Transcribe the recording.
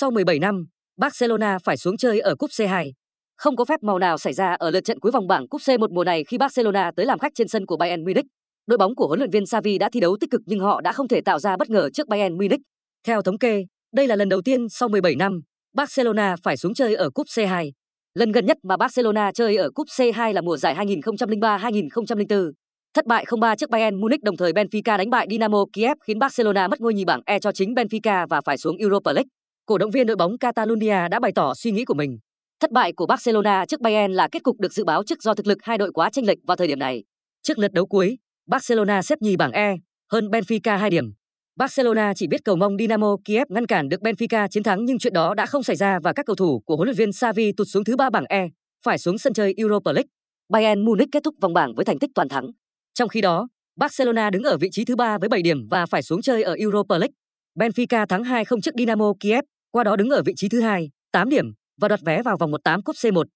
Sau 17 năm, Barcelona phải xuống chơi ở cúp C2. Không có phép màu nào xảy ra ở lượt trận cuối vòng bảng cúp C1 mùa này khi Barcelona tới làm khách trên sân của Bayern Munich. Đội bóng của huấn luyện viên Xavi đã thi đấu tích cực nhưng họ đã không thể tạo ra bất ngờ trước Bayern Munich. Theo thống kê, đây là lần đầu tiên sau 17 năm, Barcelona phải xuống chơi ở cúp C2. Lần gần nhất mà Barcelona chơi ở cúp C2 là mùa giải 2003-2004. Thất bại 0-3 trước Bayern Munich đồng thời Benfica đánh bại Dynamo Kiev khiến Barcelona mất ngôi nhì bảng E cho chính Benfica và phải xuống Europa League. Cổ động viên đội bóng Catalonia đã bày tỏ suy nghĩ của mình. Thất bại của Barcelona trước Bayern là kết cục được dự báo trước do thực lực hai đội quá chênh lệch vào thời điểm này. Trước lượt đấu cuối, Barcelona xếp nhì bảng E, hơn Benfica 2 điểm. Barcelona chỉ biết cầu mong Dynamo Kiev ngăn cản được Benfica chiến thắng nhưng chuyện đó đã không xảy ra và các cầu thủ của huấn luyện viên Xavi tụt xuống thứ ba bảng E, phải xuống sân chơi Europa League. Bayern Munich kết thúc vòng bảng với thành tích toàn thắng. Trong khi đó, Barcelona đứng ở vị trí thứ ba với 7 điểm và phải xuống chơi ở Europa League. Benfica thắng 2-0 trước Dynamo Kiev, qua đó đứng ở vị trí thứ hai, 8 điểm và đoạt vé vào vòng 1/8 cúp C1.